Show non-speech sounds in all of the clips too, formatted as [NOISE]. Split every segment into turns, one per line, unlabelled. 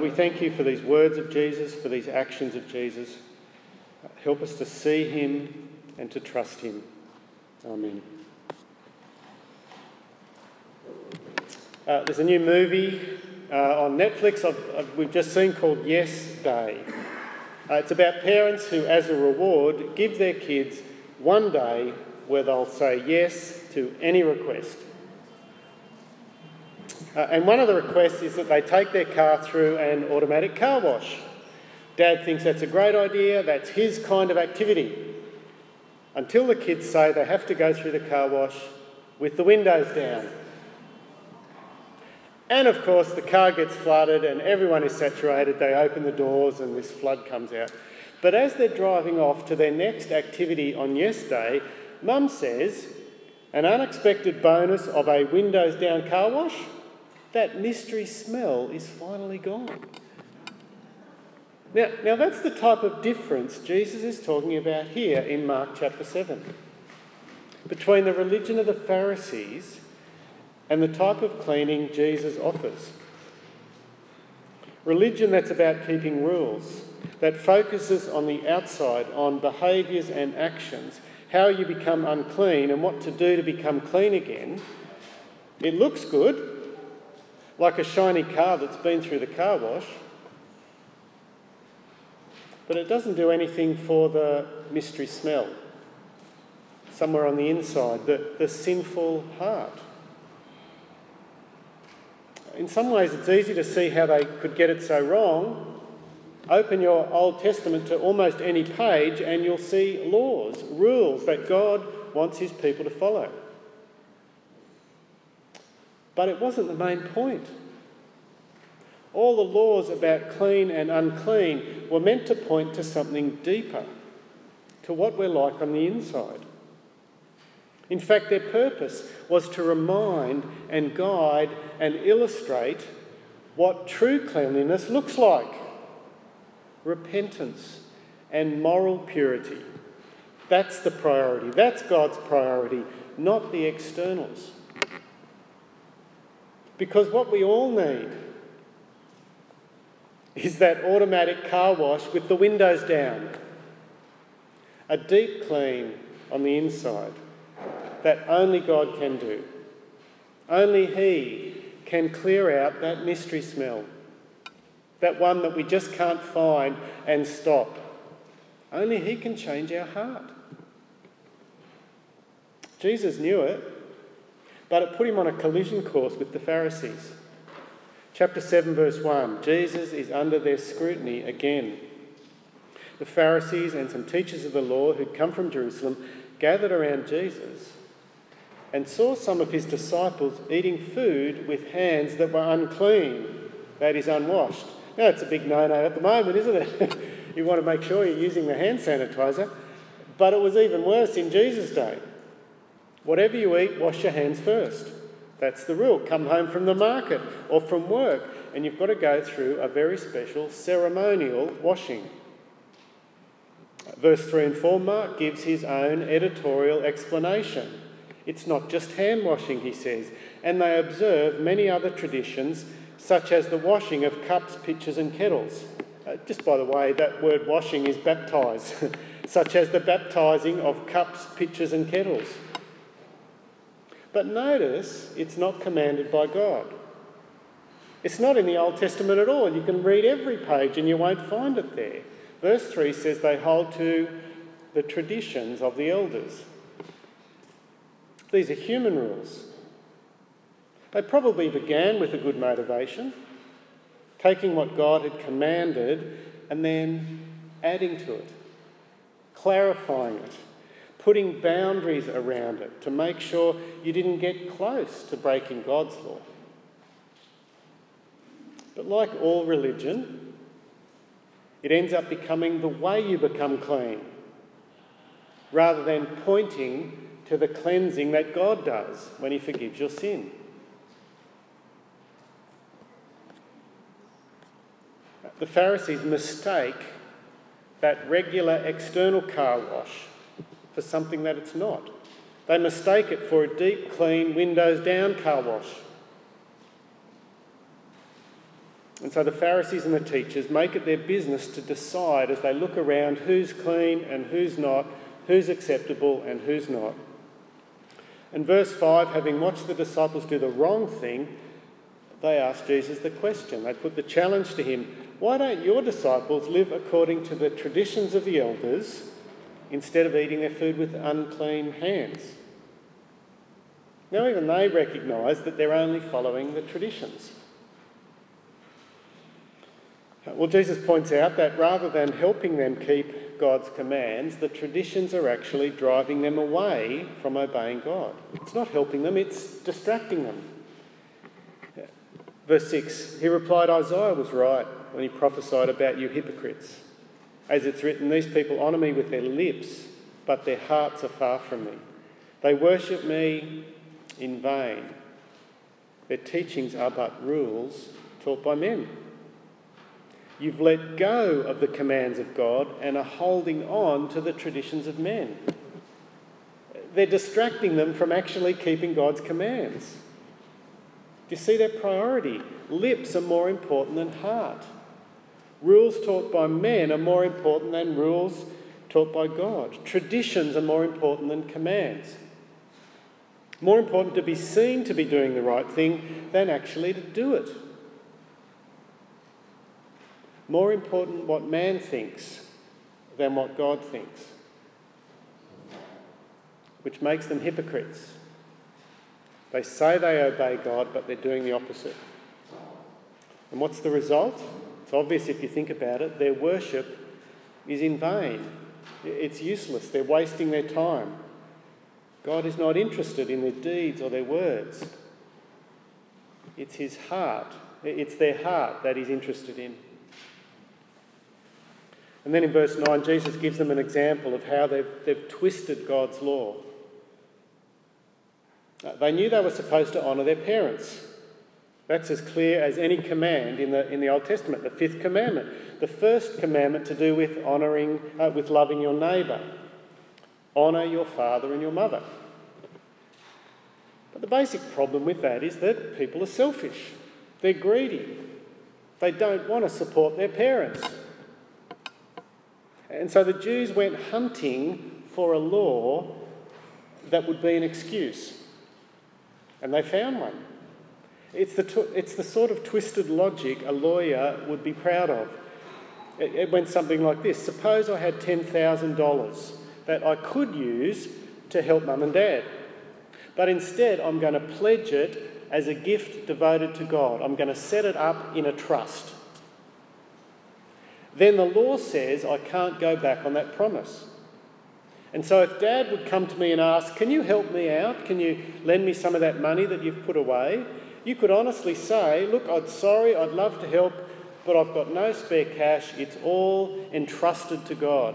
We thank you for these words of Jesus, for these actions of Jesus. Help us to see him and to trust him. Amen. Uh, there's a new movie uh, on Netflix I've, I've, we've just seen called Yes Day. Uh, it's about parents who, as a reward, give their kids one day where they'll say yes to any request. Uh, and one of the requests is that they take their car through an automatic car wash. Dad thinks that's a great idea, that's his kind of activity. Until the kids say they have to go through the car wash with the windows down. And of course, the car gets flooded and everyone is saturated. They open the doors and this flood comes out. But as they're driving off to their next activity on Yes Day, Mum says, an unexpected bonus of a windows down car wash that mystery smell is finally gone. Now, now, that's the type of difference Jesus is talking about here in Mark chapter 7 between the religion of the Pharisees and the type of cleaning Jesus offers. Religion that's about keeping rules, that focuses on the outside, on behaviours and actions, how you become unclean and what to do to become clean again. It looks good, like a shiny car that's been through the car wash. But it doesn't do anything for the mystery smell, somewhere on the inside, the, the sinful heart. In some ways, it's easy to see how they could get it so wrong. Open your Old Testament to almost any page, and you'll see laws, rules that God wants his people to follow. But it wasn't the main point. All the laws about clean and unclean were meant to point to something deeper, to what we're like on the inside. In fact, their purpose was to remind and guide and illustrate what true cleanliness looks like repentance and moral purity. That's the priority. That's God's priority, not the externals. Because what we all need is that automatic car wash with the windows down. A deep clean on the inside that only God can do. Only He can clear out that mystery smell, that one that we just can't find and stop. Only He can change our heart. Jesus knew it, but it put him on a collision course with the Pharisees. Chapter 7, verse 1 Jesus is under their scrutiny again. The Pharisees and some teachers of the law who'd come from Jerusalem gathered around Jesus and saw some of his disciples eating food with hands that were unclean, that is, unwashed. Now, it's a big no no at the moment, isn't it? [LAUGHS] you want to make sure you're using the hand sanitizer. But it was even worse in Jesus' day. Whatever you eat, wash your hands first. That's the rule. Come home from the market or from work, and you've got to go through a very special ceremonial washing. Verse 3 and 4, Mark gives his own editorial explanation. It's not just hand washing, he says, and they observe many other traditions, such as the washing of cups, pitchers, and kettles. Uh, just by the way, that word washing is baptise, [LAUGHS] such as the baptising of cups, pitchers, and kettles. But notice it's not commanded by God. It's not in the Old Testament at all. You can read every page and you won't find it there. Verse 3 says they hold to the traditions of the elders. These are human rules. They probably began with a good motivation, taking what God had commanded and then adding to it, clarifying it, putting boundaries around it to make sure you didn't get close to breaking God's law. But like all religion, it ends up becoming the way you become clean rather than pointing to the cleansing that God does when He forgives your sin. The Pharisees mistake that regular external car wash for something that it's not. They mistake it for a deep, clean, windows down car wash. And so the Pharisees and the teachers make it their business to decide as they look around who's clean and who's not, who's acceptable and who's not. In verse 5, having watched the disciples do the wrong thing, they ask Jesus the question. They put the challenge to him Why don't your disciples live according to the traditions of the elders instead of eating their food with unclean hands? Now, even they recognise that they're only following the traditions. Well, Jesus points out that rather than helping them keep God's commands, the traditions are actually driving them away from obeying God. It's not helping them, it's distracting them. Verse 6 He replied, Isaiah was right when he prophesied about you hypocrites. As it's written, These people honour me with their lips, but their hearts are far from me. They worship me in vain. Their teachings are but rules taught by men. You've let go of the commands of God and are holding on to the traditions of men. They're distracting them from actually keeping God's commands. Do you see their priority? Lips are more important than heart. Rules taught by men are more important than rules taught by God. Traditions are more important than commands. More important to be seen to be doing the right thing than actually to do it. More important what man thinks than what God thinks, which makes them hypocrites. They say they obey God, but they're doing the opposite. And what's the result? It's obvious if you think about it. Their worship is in vain, it's useless. They're wasting their time. God is not interested in their deeds or their words. It's his heart, it's their heart that he's interested in. And then in verse 9, Jesus gives them an example of how they've, they've twisted God's law. Uh, they knew they were supposed to honour their parents. That's as clear as any command in the, in the Old Testament, the fifth commandment. The first commandment to do with honouring, uh, with loving your neighbour. Honour your father and your mother. But the basic problem with that is that people are selfish. They're greedy. They don't want to support their parents. And so the Jews went hunting for a law that would be an excuse. And they found one. It's the, t- it's the sort of twisted logic a lawyer would be proud of. It, it went something like this Suppose I had $10,000 that I could use to help mum and dad, but instead I'm going to pledge it as a gift devoted to God. I'm going to set it up in a trust then the law says I can't go back on that promise. And so if dad would come to me and ask, Can you help me out? Can you lend me some of that money that you've put away? You could honestly say, Look, I'm sorry, I'd love to help, but I've got no spare cash. It's all entrusted to God.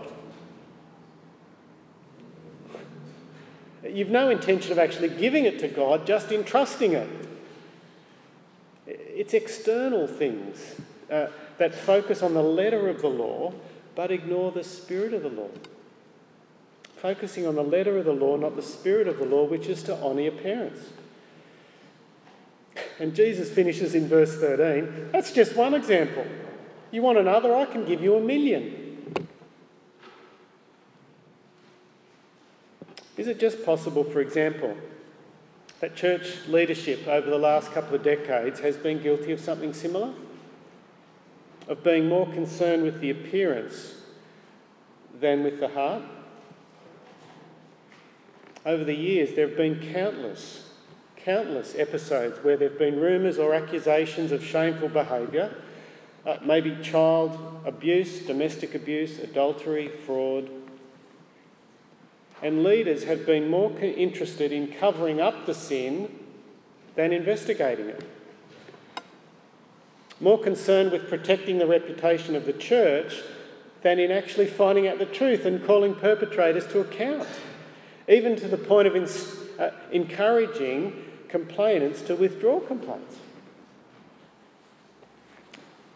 You've no intention of actually giving it to God, just entrusting it. It's external things. Uh, that focus on the letter of the law but ignore the spirit of the law. Focusing on the letter of the law, not the spirit of the law, which is to honour your parents. And Jesus finishes in verse 13. That's just one example. You want another? I can give you a million. Is it just possible, for example, that church leadership over the last couple of decades has been guilty of something similar? of being more concerned with the appearance than with the heart. Over the years, there have been countless, countless episodes where there have been rumours or accusations of shameful behaviour, uh, maybe child abuse, domestic abuse, adultery, fraud. And leaders have been more interested in covering up the sin than investigating it more concerned with protecting the reputation of the church than in actually finding out the truth and calling perpetrators to account, even to the point of uh, encouraging complainants to withdraw complaints.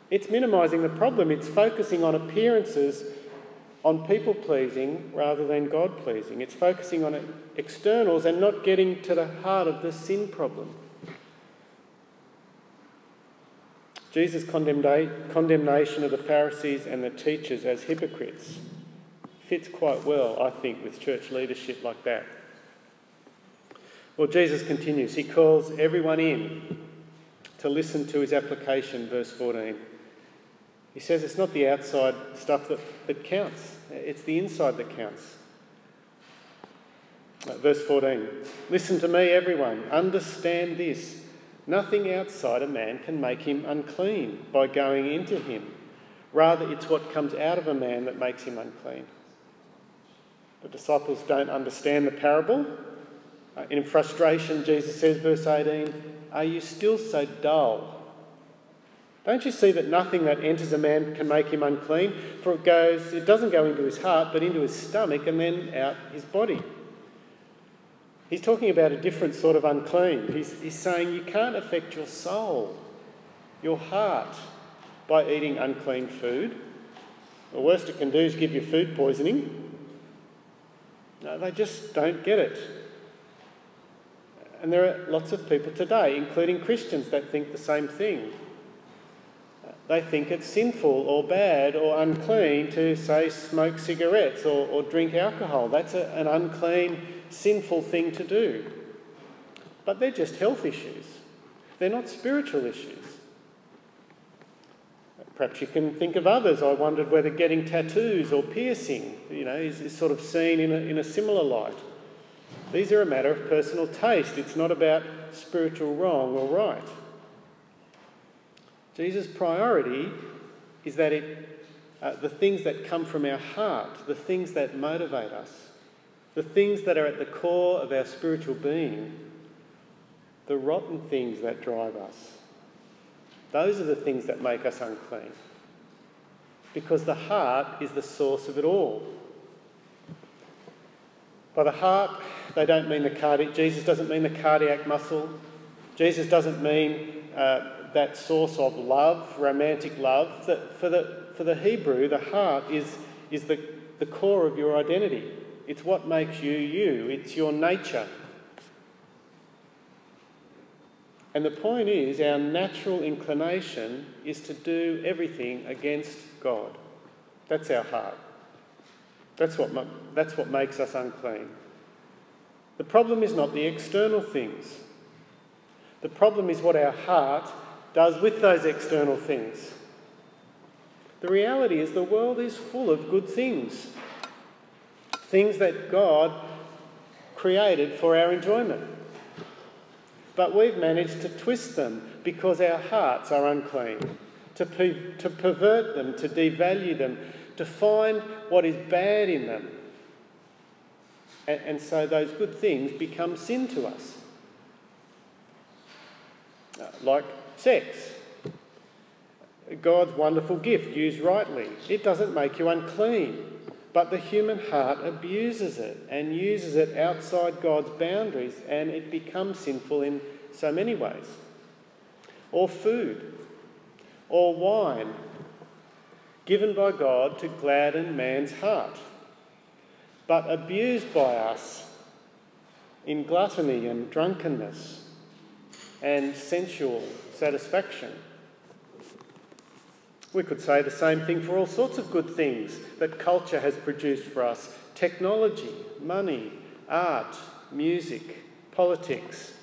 It's minimising the problem, it's focusing on appearances, on people pleasing rather than God pleasing. It's focusing on externals and not getting to the heart of the sin problem. Jesus' condemnation of the Pharisees and the teachers as hypocrites fits quite well, I think, with church leadership like that. Well, Jesus continues. He calls everyone in to listen to his application, verse 14. He says it's not the outside stuff that, that counts, it's the inside that counts. Uh, verse 14 Listen to me, everyone. Understand this. Nothing outside a man can make him unclean by going into him. Rather, it's what comes out of a man that makes him unclean. The disciples don't understand the parable. Uh, in frustration, Jesus says, verse 18, Are you still so dull? Don't you see that nothing that enters a man can make him unclean? For it goes, it doesn't go into his heart, but into his stomach and then out his body. He's talking about a different sort of unclean. He's, he's saying you can't affect your soul, your heart, by eating unclean food. The worst it can do is give you food poisoning. No, they just don't get it. And there are lots of people today, including Christians, that think the same thing. They think it's sinful or bad or unclean to, say, smoke cigarettes or, or drink alcohol. That's a, an unclean sinful thing to do. But they're just health issues, they're not spiritual issues. Perhaps you can think of others. I wondered whether getting tattoos or piercing, you know, is, is sort of seen in a, in a similar light. These are a matter of personal taste. It's not about spiritual wrong or right. Jesus' priority is that it, uh, the things that come from our heart, the things that motivate us, the things that are at the core of our spiritual being, the rotten things that drive us. Those are the things that make us unclean. Because the heart is the source of it all. By the heart, they don't mean the cardiac, Jesus doesn't mean the cardiac muscle. Jesus doesn't mean uh, that source of love, romantic love. That for, the, for the Hebrew, the heart is, is the, the core of your identity. It's what makes you you, it's your nature. And the point is, our natural inclination is to do everything against God. That's our heart. That's what, that's what makes us unclean. The problem is not the external things. The problem is what our heart does with those external things. The reality is the world is full of good things things that God created for our enjoyment. But we've managed to twist them because our hearts are unclean, to, pe- to pervert them, to devalue them, to find what is bad in them. And, and so those good things become sin to us. Uh, like sex. God's wonderful gift used rightly. It doesn't make you unclean. But the human heart abuses it and uses it outside God's boundaries, and it becomes sinful in so many ways. Or food, or wine, given by God to gladden man's heart, but abused by us in gluttony and drunkenness and sensual satisfaction. We could say the same thing for all sorts of good things that culture has produced for us technology, money, art, music, politics.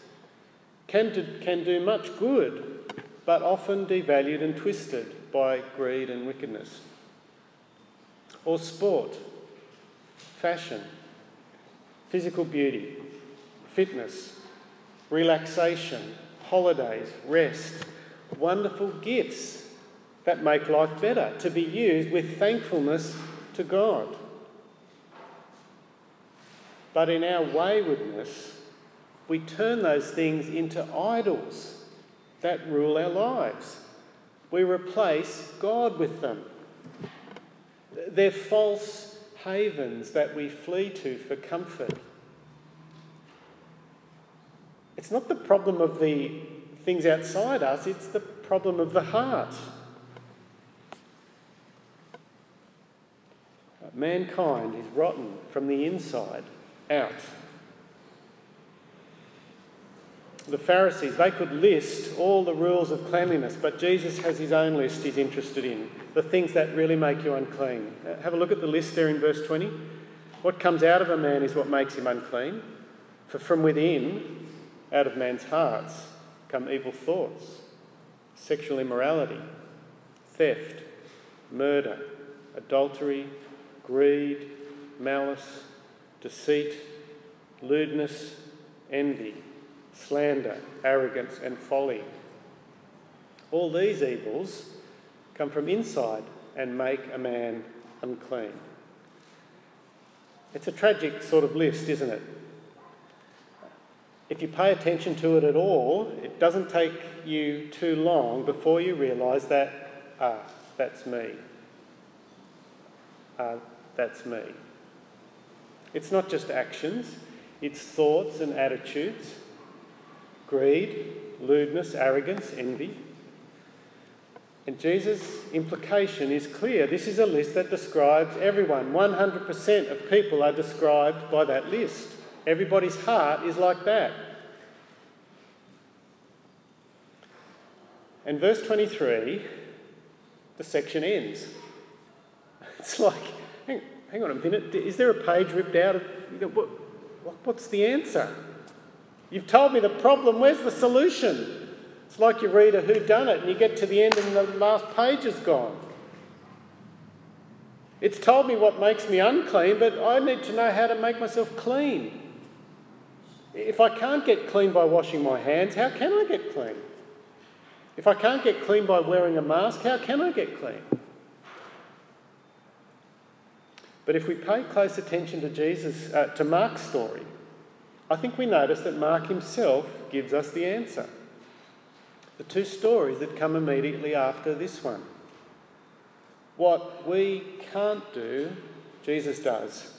Can do, can do much good, but often devalued and twisted by greed and wickedness. Or sport, fashion, physical beauty, fitness, relaxation, holidays, rest, wonderful gifts that make life better, to be used with thankfulness to God. But in our waywardness, we turn those things into idols that rule our lives. We replace God with them. They're false havens that we flee to for comfort. It's not the problem of the things outside us, it's the problem of the heart. Mankind is rotten from the inside out. the Pharisees, they could list all the rules of cleanliness, but Jesus has his own list he's interested in the things that really make you unclean. Uh, have a look at the list there in verse 20. What comes out of a man is what makes him unclean. For from within, out of man's hearts, come evil thoughts, sexual immorality, theft, murder, adultery, greed, malice, deceit, lewdness, envy, slander, arrogance, and folly. All these evils come from inside and make a man unclean. It's a tragic sort of list, isn't it? If you pay attention to it at all, it doesn't take you too long before you realise that, ah, that's me. Ah, that's me. It's not just actions, it's thoughts and attitudes greed, lewdness, arrogance, envy. And Jesus' implication is clear. This is a list that describes everyone. 100% of people are described by that list. Everybody's heart is like that. And verse 23, the section ends. [LAUGHS] It's like, hang, hang on a minute, is there a page ripped out of. You know, what, what's the answer? You've told me the problem, where's the solution? It's like you read a who done it and you get to the end and the last page is gone. It's told me what makes me unclean, but I need to know how to make myself clean. If I can't get clean by washing my hands, how can I get clean? If I can't get clean by wearing a mask, how can I get clean? But if we pay close attention to Jesus, uh, to Mark's story, I think we notice that Mark himself gives us the answer. The two stories that come immediately after this one. What we can't do, Jesus does.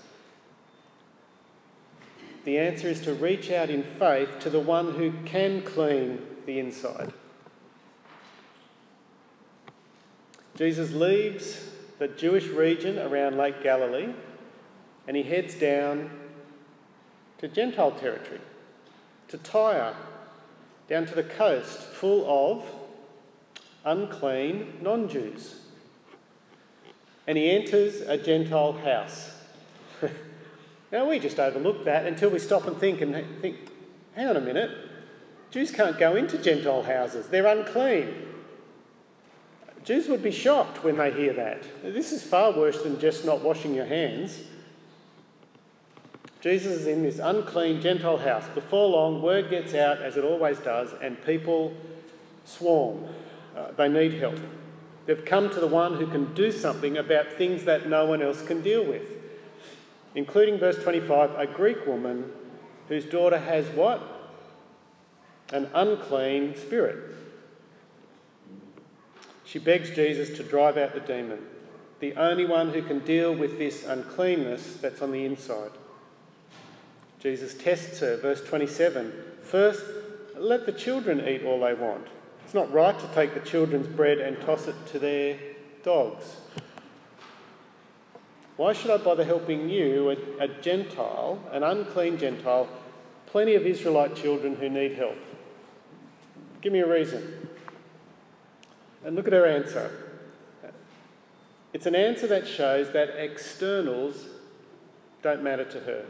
The answer is to reach out in faith to the one who can clean the inside. Jesus leaves the Jewish region around Lake Galilee and he heads down to Gentile territory, to Tyre, down to the coast, full of unclean non Jews. And he enters a Gentile house. [LAUGHS] now, we just overlook that until we stop and think and think, hang on a minute, Jews can't go into Gentile houses, they're unclean. Jews would be shocked when they hear that. This is far worse than just not washing your hands. Jesus is in this unclean Gentile house. Before long, word gets out, as it always does, and people swarm. Uh, they need help. They've come to the one who can do something about things that no one else can deal with, including verse 25 a Greek woman whose daughter has what? An unclean spirit. She begs Jesus to drive out the demon, the only one who can deal with this uncleanness that's on the inside. Jesus tests her. Verse 27 First, let the children eat all they want. It's not right to take the children's bread and toss it to their dogs. Why should I bother helping you, a, a Gentile, an unclean Gentile, plenty of Israelite children who need help? Give me a reason. And look at her answer. It's an answer that shows that externals don't matter to her.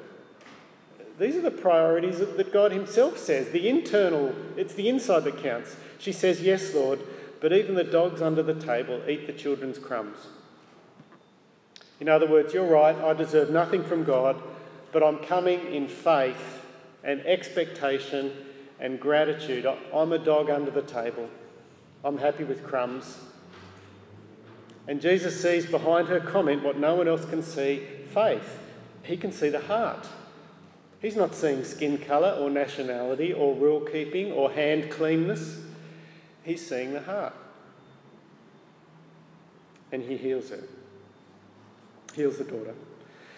These are the priorities that God Himself says. The internal, it's the inside that counts. She says, Yes, Lord, but even the dogs under the table eat the children's crumbs. In other words, you're right, I deserve nothing from God, but I'm coming in faith and expectation and gratitude. I'm a dog under the table. I'm happy with crumbs. And Jesus sees behind her comment what no one else can see faith. He can see the heart. He's not seeing skin colour or nationality or rule keeping or hand cleanness. He's seeing the heart. And he heals her. Heals the daughter.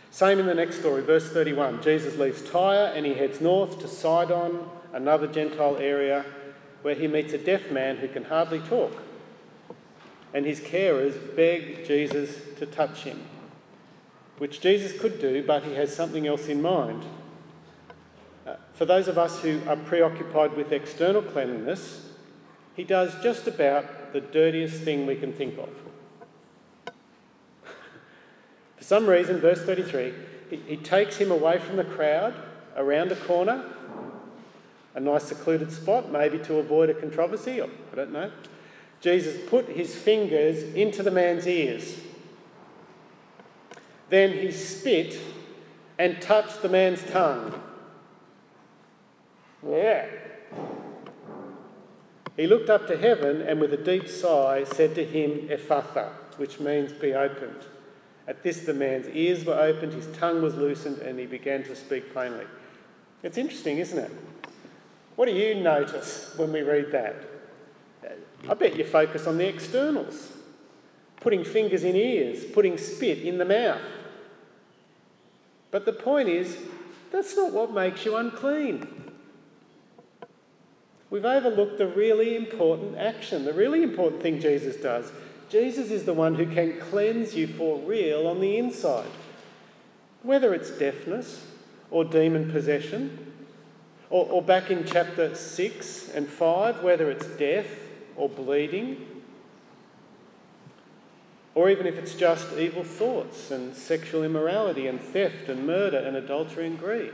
Same in the next story, verse 31. Jesus leaves Tyre and he heads north to Sidon, another Gentile area, where he meets a deaf man who can hardly talk. And his carers beg Jesus to touch him, which Jesus could do, but he has something else in mind. For those of us who are preoccupied with external cleanliness, he does just about the dirtiest thing we can think of. [LAUGHS] For some reason, verse 33, he, he takes him away from the crowd around a corner, a nice secluded spot, maybe to avoid a controversy, I don't know. Jesus put his fingers into the man's ears. Then he spit and touched the man's tongue. Yeah. He looked up to heaven and with a deep sigh said to him, Ephphatha, which means be opened. At this, the man's ears were opened, his tongue was loosened, and he began to speak plainly. It's interesting, isn't it? What do you notice when we read that? I bet you focus on the externals putting fingers in ears, putting spit in the mouth. But the point is, that's not what makes you unclean. We've overlooked the really important action, the really important thing Jesus does. Jesus is the one who can cleanse you for real on the inside. Whether it's deafness or demon possession, or, or back in chapter 6 and 5, whether it's death or bleeding, or even if it's just evil thoughts and sexual immorality and theft and murder and adultery and greed.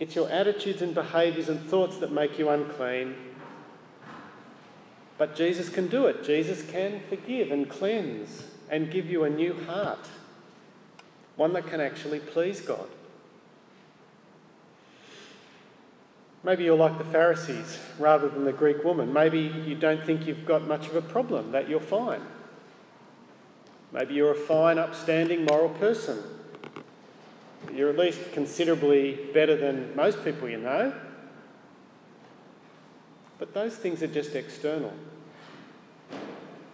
It's your attitudes and behaviours and thoughts that make you unclean. But Jesus can do it. Jesus can forgive and cleanse and give you a new heart, one that can actually please God. Maybe you're like the Pharisees rather than the Greek woman. Maybe you don't think you've got much of a problem, that you're fine. Maybe you're a fine, upstanding, moral person. You're at least considerably better than most people you know. But those things are just external.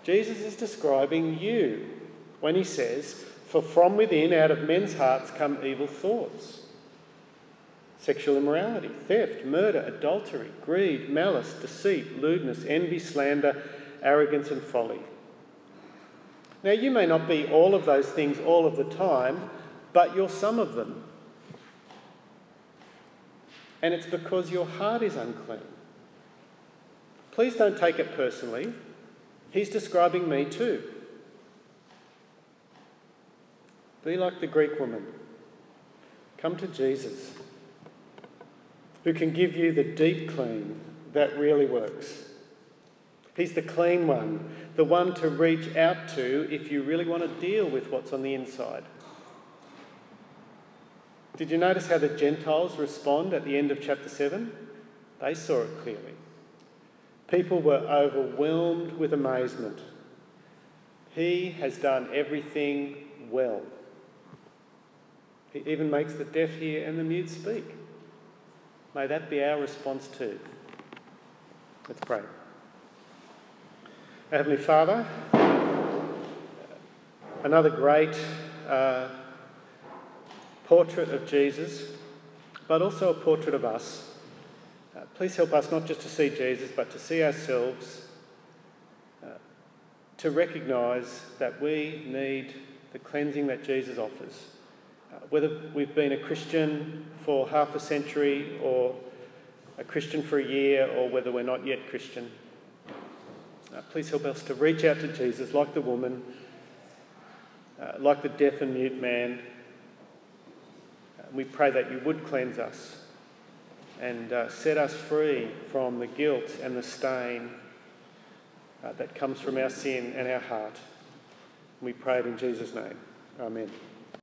Jesus is describing you when he says, For from within, out of men's hearts, come evil thoughts sexual immorality, theft, murder, adultery, greed, malice, deceit, lewdness, envy, slander, arrogance, and folly. Now, you may not be all of those things all of the time, but you're some of them. And it's because your heart is unclean. Please don't take it personally. He's describing me too. Be like the Greek woman. Come to Jesus, who can give you the deep clean that really works. He's the clean one, the one to reach out to if you really want to deal with what's on the inside. Did you notice how the Gentiles respond at the end of chapter 7? They saw it clearly. People were overwhelmed with amazement. He has done everything well. He even makes the deaf hear and the mute speak. May that be our response too. Let's pray. Heavenly Father, another great uh, portrait of Jesus, but also a portrait of us. Uh, please help us not just to see Jesus, but to see ourselves, uh, to recognise that we need the cleansing that Jesus offers. Uh, whether we've been a Christian for half a century or a Christian for a year, or whether we're not yet Christian. Uh, please help us to reach out to Jesus like the woman, uh, like the deaf and mute man. We pray that you would cleanse us and uh, set us free from the guilt and the stain uh, that comes from our sin and our heart. We pray it in Jesus' name. Amen.